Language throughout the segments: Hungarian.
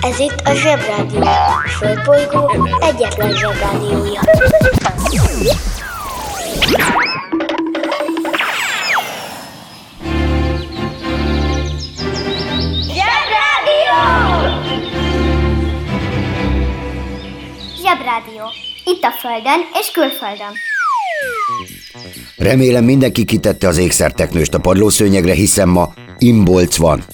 Ez itt a Zsebrádió. A Földbolygó egyetlen Zsebrádiója. Zsebrádió! Zsebrádió. Itt a Földön és külföldön. Remélem mindenki kitette az ékszerteknőst a padlószőnyegre, hiszen ma imbolc van.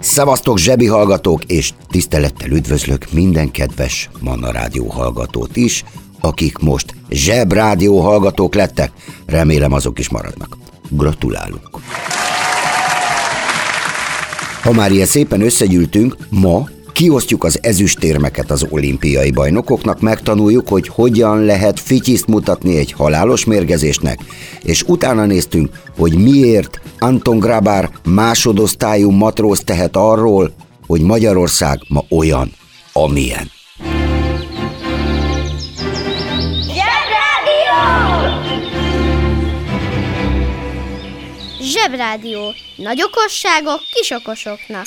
Szevasztok zsebi hallgatók, és tisztelettel üdvözlök minden kedves Manna Rádió hallgatót is, akik most Zseb Rádió hallgatók lettek. Remélem azok is maradnak. Gratulálunk! Ha már ilyen szépen összegyűltünk, ma kiosztjuk az ezüstérmeket az olimpiai bajnokoknak, megtanuljuk, hogy hogyan lehet fityiszt mutatni egy halálos mérgezésnek, és utána néztünk, hogy miért Anton Grabár másodosztályú matróz tehet arról, hogy Magyarország ma olyan, amilyen. Zsebrádió! Nagy okosságok kis okosoknak.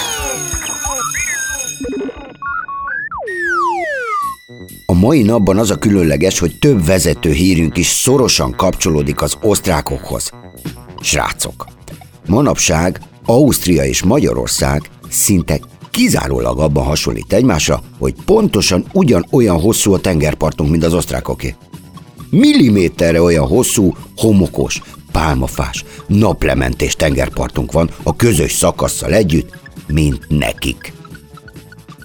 mai napban az a különleges, hogy több vezető hírünk is szorosan kapcsolódik az osztrákokhoz. Srácok, manapság Ausztria és Magyarország szinte kizárólag abban hasonlít egymásra, hogy pontosan ugyanolyan hosszú a tengerpartunk, mint az osztrákoké. Milliméterre olyan hosszú, homokos, pálmafás, naplementés tengerpartunk van a közös szakasszal együtt, mint nekik.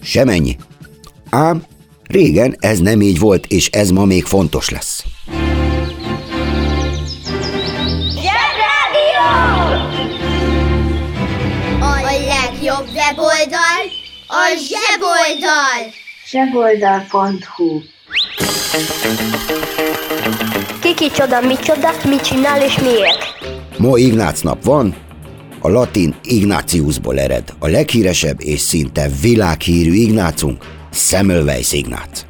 Semennyi. Ám régen ez nem így volt, és ez ma még fontos lesz. Zsebrádió! A legjobb weboldal a zseboldal. Zseboldal.hu Kiki csoda, mit csoda, mit csinál és miért? Ma Ignác nap van, a latin Ignatiusból ered. A leghíresebb és szinte világhírű Ignácunk Semmelweis Ignác.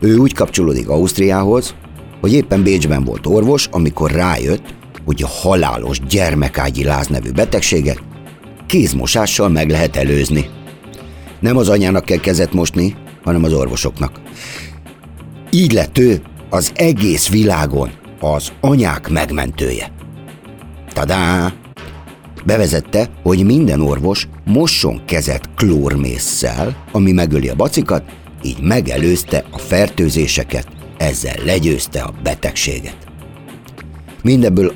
Ő úgy kapcsolódik Ausztriához, hogy éppen Bécsben volt orvos, amikor rájött, hogy a halálos gyermekágyi láz nevű betegséget kézmosással meg lehet előzni. Nem az anyának kell kezet mosni, hanem az orvosoknak. Így lett ő az egész világon az anyák megmentője. Tadá! Bevezette, hogy minden orvos mosson kezet klórmésszel, ami megöli a bacikat, így megelőzte a fertőzéseket, ezzel legyőzte a betegséget. Mindebből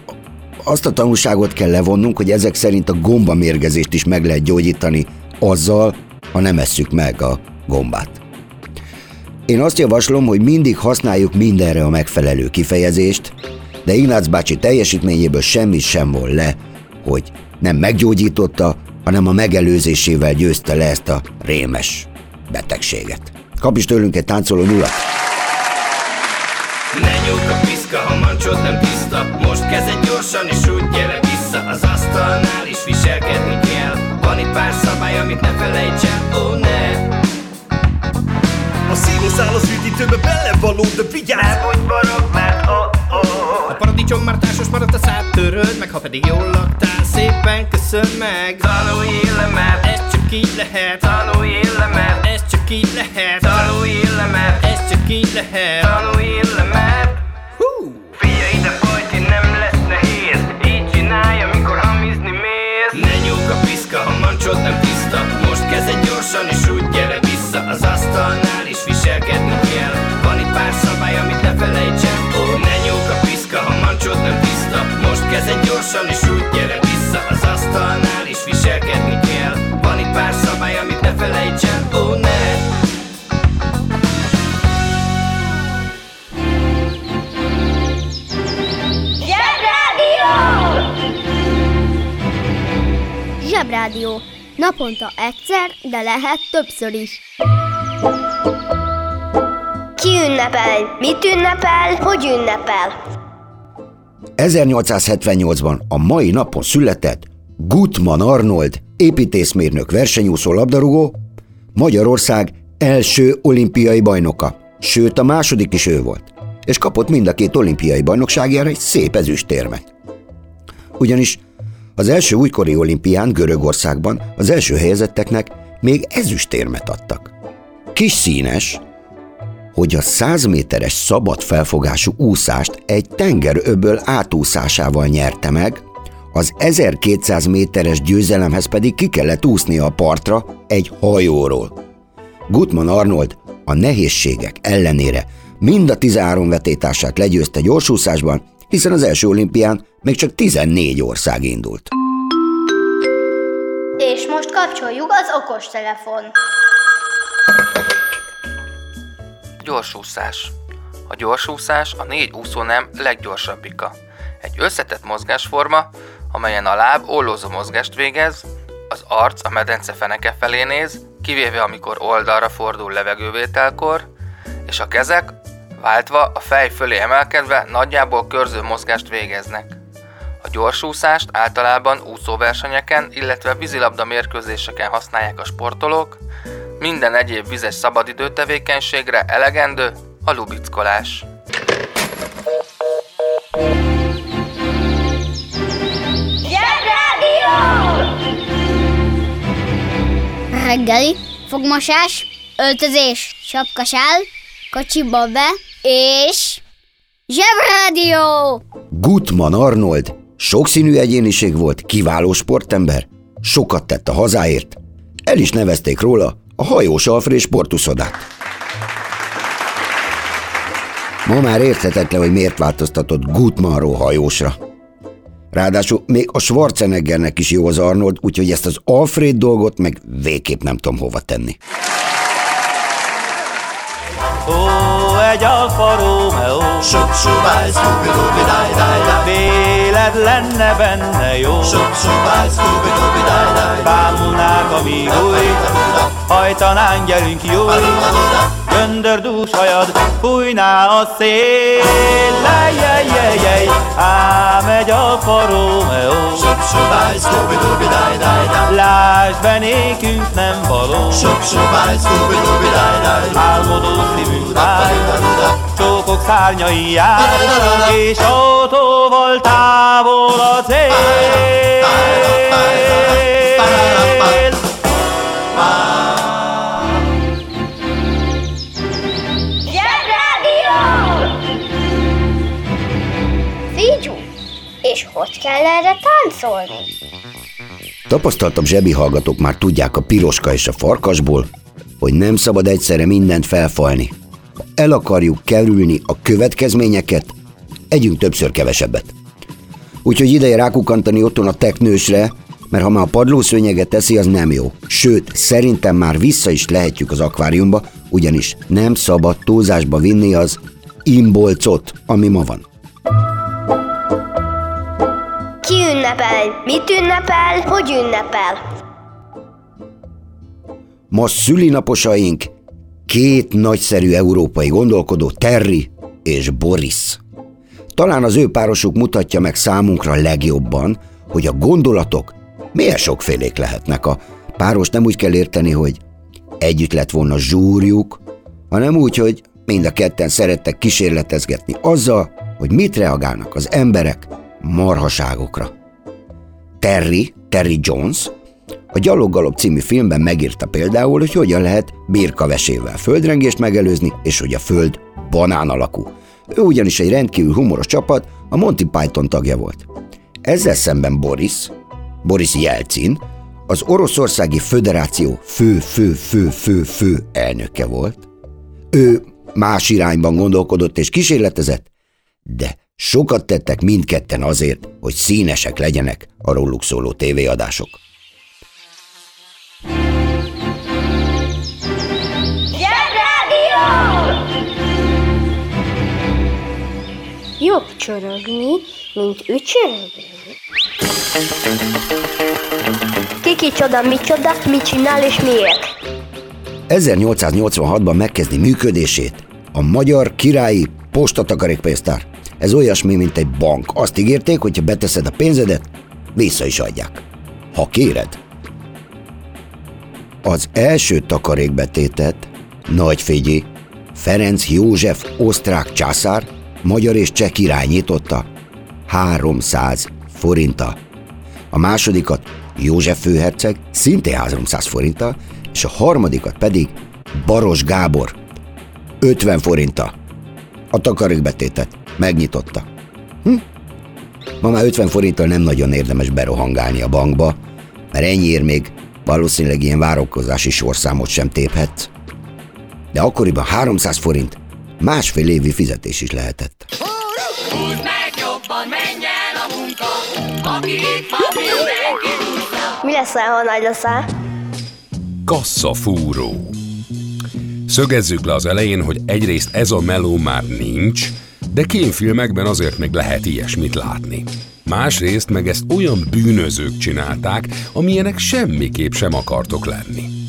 azt a tanulságot kell levonnunk, hogy ezek szerint a gombamérgezést is meg lehet gyógyítani azzal, ha nem esszük meg a gombát. Én azt javaslom, hogy mindig használjuk mindenre a megfelelő kifejezést, de Ignác bácsi teljesítményéből semmi sem volt le, hogy nem meggyógyította, hanem a megelőzésével győzte le ezt a rémes betegséget. Kap is tőlünk egy táncoló nullat. Ne nyújt a piszka, ha mancsod nem tiszta Most kezed gyorsan és úgy gyere vissza Az asztalnál is viselkedni kell Van itt pár szabály, amit ne felejts el, ó oh, ne A színuszál való, de vigyázz! Nem úgy borog, mert oh. A paradicsom már társas maradt a szád, töröd meg, ha pedig jól laktál, szépen köszön meg. Tanulj le, mert ez csak így lehet. Tanulj le, mert ez csak így lehet. Tanulj le, mert ez csak így lehet. Tanulj le, mert Hú! Figyelj ide, Pajti, nem lesz nehéz Így csinálja, mikor hamizni mész Ne nyúk a piszka, ha mancsod nem tiszta Most kezed gyorsan és úgy gyere vissza Az asztalnál is viselkedni kell Van itt pár szabály, amit ne felejtsen Ó, mancsod nem tiszta Most kezed gyorsan és úgy gyere vissza Az asztalnál is viselkedni kell Van itt pár szabály, amit ne felejtsen Ó, ne Zsebrádió! Zsebrádió. Naponta egyszer, de lehet többször is. Ki ünnepel? Mit ünnepel? Hogy ünnepel? 1878-ban a mai napon született Gutman Arnold, építészmérnök versenyúszó labdarúgó, Magyarország első olimpiai bajnoka, sőt a második is ő volt, és kapott mind a két olimpiai bajnokságjára egy szép ezüstérmet. Ugyanis az első újkori olimpián Görögországban az első helyezetteknek még ezüstérmet adtak. Kis színes, hogy a 100 méteres szabad felfogású úszást egy tengeröböl átúszásával nyerte meg, az 1200 méteres győzelemhez pedig ki kellett úsznia a partra egy hajóról. Gutman Arnold a nehézségek ellenére mind a 13 vetétársát legyőzte gyorsúszásban, hiszen az első olimpián még csak 14 ország indult. És most kapcsoljuk az okos telefon. Gyorsúszás. A gyorsúszás a négy úszónem leggyorsabbika. Egy összetett mozgásforma, amelyen a láb ollózó mozgást végez, az arc a medence feneke felé néz, kivéve amikor oldalra fordul levegővételkor, és a kezek váltva a fej fölé emelkedve nagyjából körző mozgást végeznek. A gyorsúszást általában úszóversenyeken, illetve vízilabda mérkőzéseken használják a sportolók, minden egyéb vizes szabadidő tevékenységre elegendő a lubickolás. Zsebrádió! Reggeli, fogmosás, öltözés, sapkasál, kocsiba be, és... Zsebrádió! Gutman Arnold sokszínű egyéniség volt, kiváló sportember, sokat tett a hazáért, el is nevezték róla a hajós Alfred sportuszodát. Ma már érthetetlen, hogy miért változtatott Gutmanról hajósra. Ráadásul még a Schwarzeneggernek is jó az Arnold, úgyhogy ezt az Alfred dolgot meg végképp nem tudom hova tenni. Ó, egy Alfa Romeo Sup, subáj, scooby dooby daj daj daj Véled lenne benne jó. Sup, subáj, scooby dooby daj daj Bámulnák, amíg új. Hajtanánk, gyerünk jó. Göndördús hajad Fújná a szél Alfa Romeo Sup, subáj, scooby dooby daj daj daj Lásd be, nékünk nem való. Sup, subáj, scooby dooby daj daj Álmodó szívünk táj Csókok szárnyai jár. És autóval távol a cél. Zsebrádió! Hogy kell erre táncolni? Tapasztaltabb zsebi hallgatók már tudják a piroska és a farkasból, hogy nem szabad egyszerre mindent felfalni. Ha el akarjuk kerülni a következményeket, együnk többször kevesebbet. Úgyhogy ideje rákukantani otthon a teknősre, mert ha már a padlószőnyeget teszi, az nem jó. Sőt, szerintem már vissza is lehetjük az akváriumba, ugyanis nem szabad túlzásba vinni az imbolcot, ami ma van. Ünnepel? Mit ünnepel? Hogy ünnepel? Ma szülinaposaink két nagyszerű európai gondolkodó, Terry és Boris. Talán az ő párosuk mutatja meg számunkra legjobban, hogy a gondolatok milyen sokfélék lehetnek. A páros nem úgy kell érteni, hogy együtt lett volna zsúrjuk, hanem úgy, hogy Mind a ketten szerettek kísérletezgetni azzal, hogy mit reagálnak az emberek marhaságokra. Terry, Terry Jones, a Gyaloggalop című filmben megírta például, hogy hogyan lehet birkavesével földrengést megelőzni, és hogy a föld banán alakú. Ő ugyanis egy rendkívül humoros csapat, a Monty Python tagja volt. Ezzel szemben Boris, Boris Jelcin, az Oroszországi Föderáció fő-fő-fő-fő-fő elnöke volt. Ő más irányban gondolkodott és kísérletezett, de sokat tettek mindketten azért, hogy színesek legyenek a róluk szóló tévéadások. Jobb csorogni, mint ücsörögni. Ki kicsoda, micsoda, mit csinál és miért? 1886-ban megkezdi működését a Magyar Királyi Postatakarékpénztár. Ez olyasmi, mint egy bank. Azt ígérték, hogy ha beteszed a pénzedet, vissza is adják. Ha kéred. Az első takarékbetétet Nagyfégyi Ferenc József osztrák császár, magyar és cseh király nyitotta 300 forinta. A másodikat József főherceg szintén 300 forinta, és a harmadikat pedig Baros Gábor 50 forinta. A takarékbetétet megnyitotta. Hm? Ma már 50 forinttal nem nagyon érdemes berohangálni a bankba, mert ennyiért még valószínűleg ilyen várakozási sorszámot sem téphet. De akkoriban 300 forint másfél évi fizetés is lehetett. Mi leszel, ha nagy leszel? Kasszafúró. Szögezzük le az elején, hogy egyrészt ez a meló már nincs, de kémfilmekben azért még lehet ilyesmit látni. Másrészt meg ezt olyan bűnözők csinálták, amilyenek semmiképp sem akartok lenni.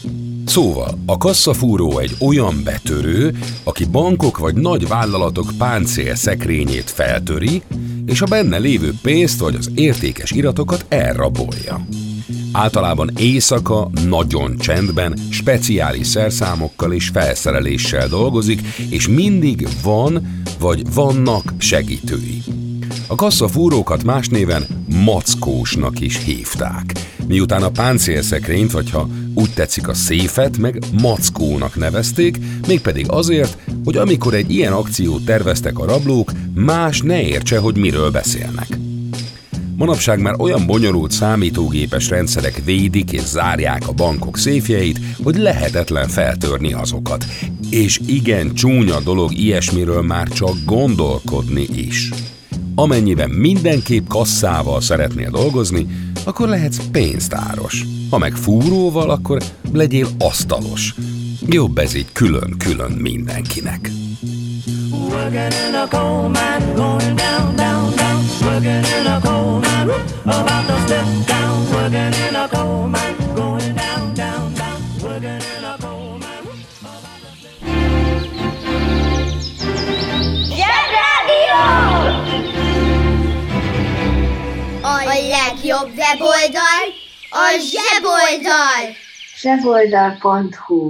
Szóval, a kasszafúró egy olyan betörő, aki bankok vagy nagy vállalatok páncél szekrényét feltöri, és a benne lévő pénzt vagy az értékes iratokat elrabolja. Általában éjszaka, nagyon csendben, speciális szerszámokkal és felszereléssel dolgozik, és mindig van vagy vannak segítői. A kasszafúrókat más néven mackósnak is hívták. Miután a páncélszekrényt, vagy ha úgy tetszik a széfet, meg mackónak nevezték, mégpedig azért, hogy amikor egy ilyen akciót terveztek a rablók, más ne értse, hogy miről beszélnek. Manapság már olyan bonyolult számítógépes rendszerek védik és zárják a bankok széfjeit, hogy lehetetlen feltörni azokat. És igen csúnya dolog ilyesmiről már csak gondolkodni is. Amennyiben mindenképp kasszával szeretnél dolgozni, akkor lehetsz pénztáros. Ha meg fúróval, akkor legyél asztalos. Jobb ez így külön-külön mindenkinek. Working in a coal mine, going down, down, down. Working in a coal mine, about to step down. Working in a coal mine, going down, down, down. Working in a coal mine. Zsebrádió! A legjobb weboldal a zseboldal! zseboldal.hu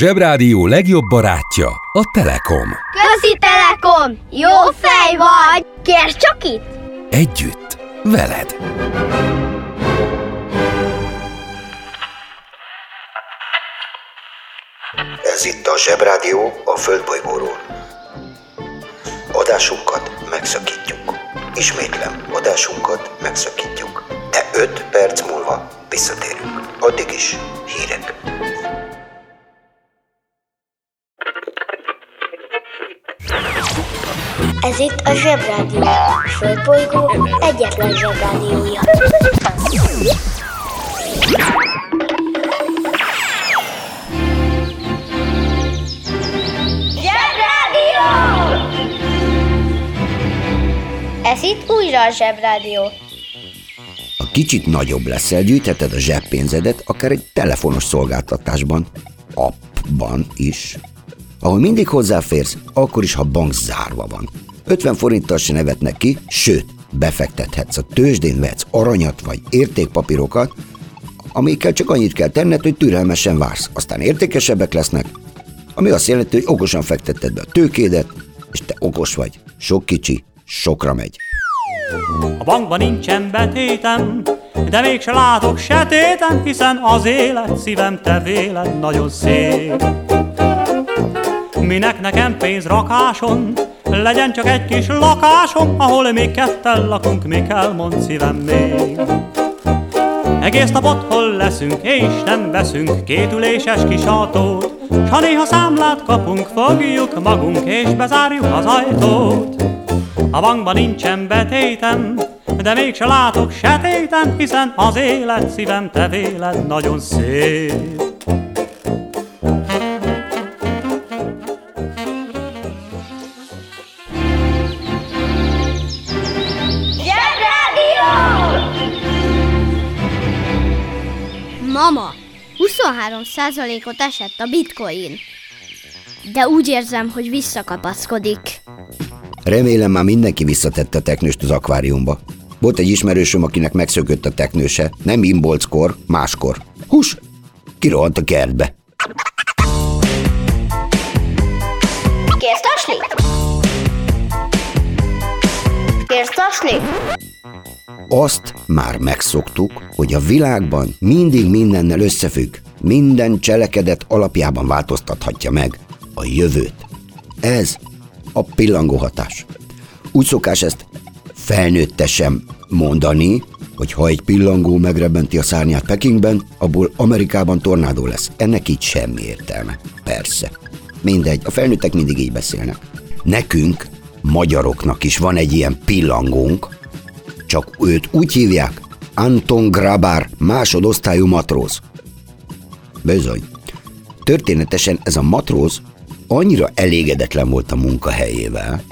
Zsebrádió legjobb barátja a Telekom. Közi Telekom! Jó fej vagy! Kérd csak itt! Együtt, veled. Ez itt a Zsebrádió a Földbolygóról. Adásunkat megszakítjuk. Ismétlem, adásunkat megszakítjuk. De 5 perc múlva visszatérünk. Addig is hírek. Ez itt a Zsebrádió. A Földbolygó egyetlen Zsebrádiója. Zsebrádió! Ez itt újra a Zsebrádió. Ha kicsit nagyobb leszel, gyűjtheted a zseppénzedet akár egy telefonos szolgáltatásban, appban is, ahol mindig hozzáférsz, akkor is, ha bank zárva van. 50 forinttal se nevetnek ki, sőt, befektethetsz a tőzsdén, vehetsz aranyat vagy értékpapírokat, amikkel csak annyit kell tenned, hogy türelmesen vársz. Aztán értékesebbek lesznek, ami azt jelenti, hogy okosan fektetted be a tőkédet, és te okos vagy. Sok kicsi, sokra megy. A bankban nincsen betétem, de mégse látok se téten, hiszen az élet szívem te véled nagyon szép. Minek nekem pénz rakáson, legyen csak egy kis lakásom, ahol mi ketten lakunk, mi kell, mond szívem még. Egész nap otthon leszünk, és nem veszünk kétüléses kis autót, s ha néha számlát kapunk, fogjuk magunk, és bezárjuk az ajtót. A bankban nincsen betétem, de mégse látok se hiszen az élet szívem te véled nagyon szép. 23%-ot esett a bitcoin. De úgy érzem, hogy visszakapaszkodik. Remélem már mindenki visszatette a teknőst az akváriumba. Volt egy ismerősöm, akinek megszökött a teknőse, nem imbolckor, máskor. Hús! Kirohant a kertbe. Kérsz taslit? Kérsz taslit? Azt már megszoktuk, hogy a világban mindig mindennel összefügg. Minden cselekedet alapjában változtathatja meg a jövőt. Ez a pillangó hatás. Úgy szokás ezt felnőttesen mondani, hogy ha egy pillangó megrebenti a szárnyát Pekingben, abból Amerikában tornádó lesz. Ennek így semmi értelme. Persze. Mindegy, a felnőttek mindig így beszélnek. Nekünk, magyaroknak is van egy ilyen pillangónk, csak őt úgy hívják, Anton Grabár másodosztályú matróz. Bizony. Történetesen ez a matróz annyira elégedetlen volt a munkahelyével,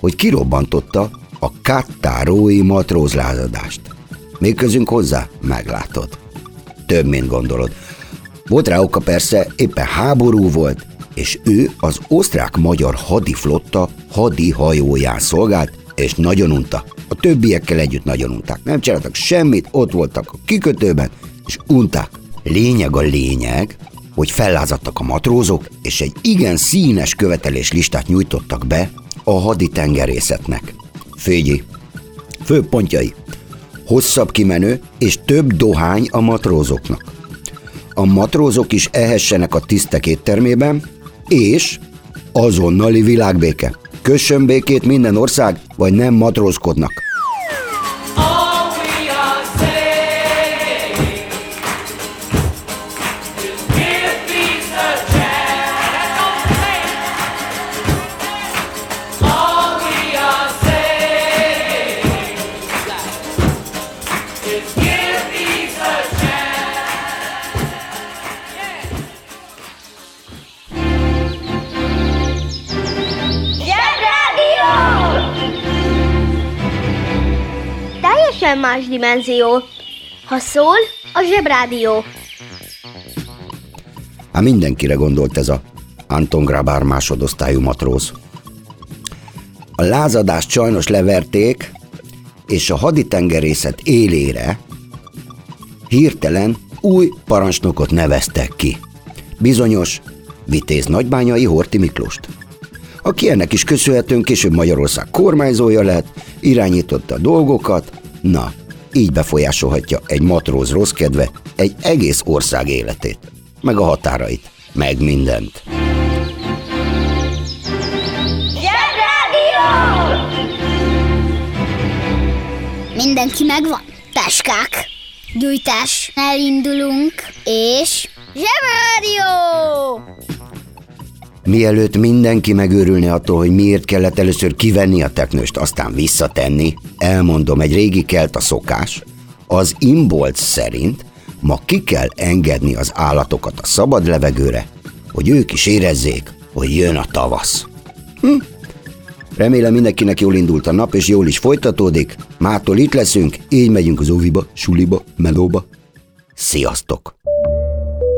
hogy kirobbantotta a kattárói matrózlázadást. Még közünk hozzá? Meglátod. Több, mint gondolod. Volt rá oka persze, éppen háború volt, és ő az osztrák-magyar hadiflotta hadihajóján szolgált, és nagyon unta. A többiekkel együtt nagyon unták. Nem csináltak semmit, ott voltak a kikötőben, és unták. Lényeg a lényeg, hogy fellázadtak a matrózok, és egy igen színes követelés listát nyújtottak be a haditengerészetnek. Fégyi. Főpontjai. Hosszabb kimenő és több dohány a matrózoknak. A matrózok is ehessenek a tisztek éttermében, és azonnali világbéke. Kössön békét minden ország, vagy nem matrózkodnak. Más dimenzió. Ha szól, a Zsebrádió. Hát mindenkire gondolt ez a Anton Grabár másodosztályú matróz. A lázadást sajnos leverték, és a haditengerészet élére hirtelen új parancsnokot neveztek ki. Bizonyos Vitéz Nagybányai Horti Miklóst aki ennek is köszönhetően később Magyarország kormányzója lett, irányította a dolgokat, na, így befolyásolhatja egy matróz rossz kedve egy egész ország életét, meg a határait, meg mindent. Zsebrádió! Mindenki megvan? Táskák, gyújtás, elindulunk, és... Zsebrádió! Mielőtt mindenki megőrülne attól, hogy miért kellett először kivenni a teknőst, aztán visszatenni, elmondom, egy régi kelt a szokás, az imbolc szerint ma ki kell engedni az állatokat a szabad levegőre, hogy ők is érezzék, hogy jön a tavasz. Hm? Remélem mindenkinek jól indult a nap, és jól is folytatódik. Mától itt leszünk, így megyünk az óviba, suliba, melóba. Sziasztok!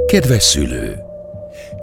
Kedves szülő!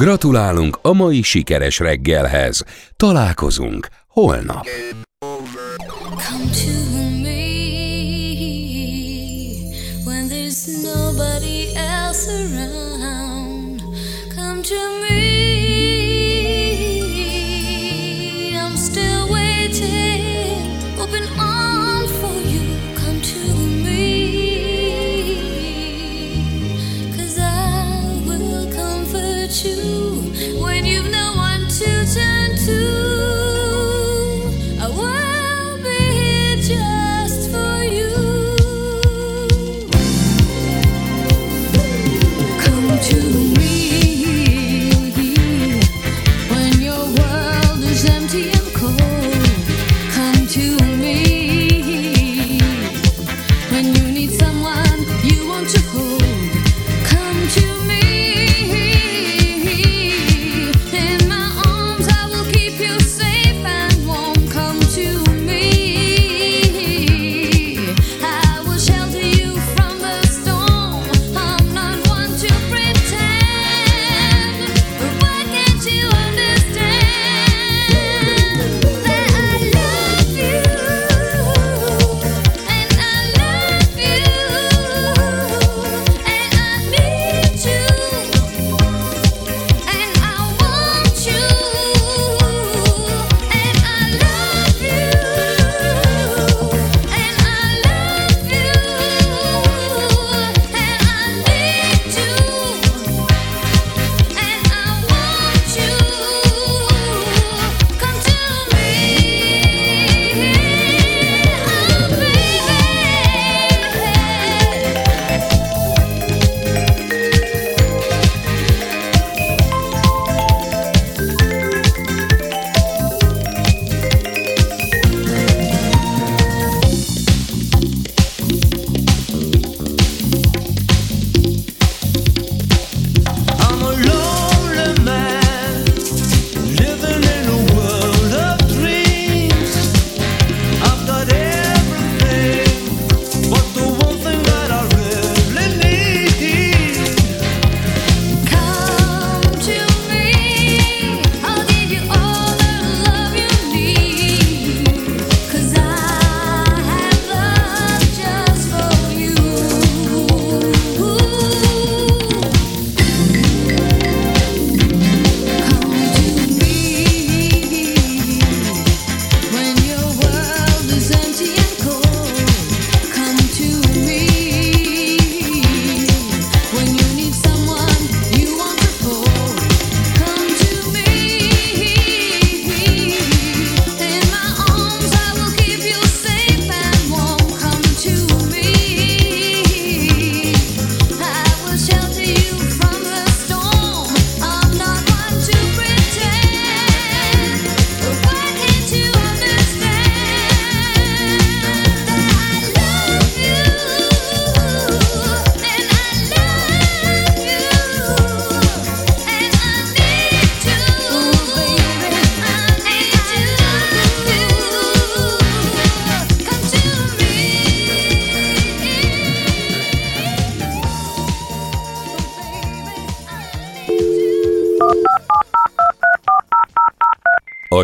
Gratulálunk a mai sikeres reggelhez. Találkozunk holnap. Come to me when.